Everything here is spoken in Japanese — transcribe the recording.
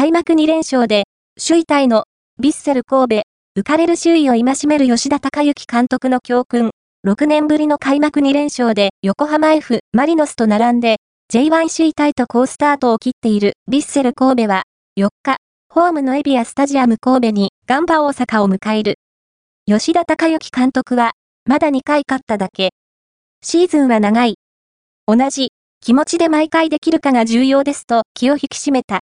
開幕2連勝で、首位タイのヴィッセル神戸、浮かれる周囲を戒める吉田隆之監督の教訓、6年ぶりの開幕2連勝で横浜 F、マリノスと並んで、J1 首位タイと好スタートを切っているヴィッセル神戸は、4日、ホームのエビアスタジアム神戸にガンバ大阪を迎える。吉田隆之監督は、まだ2回勝っただけ。シーズンは長い。同じ、気持ちで毎回できるかが重要ですと気を引き締めた。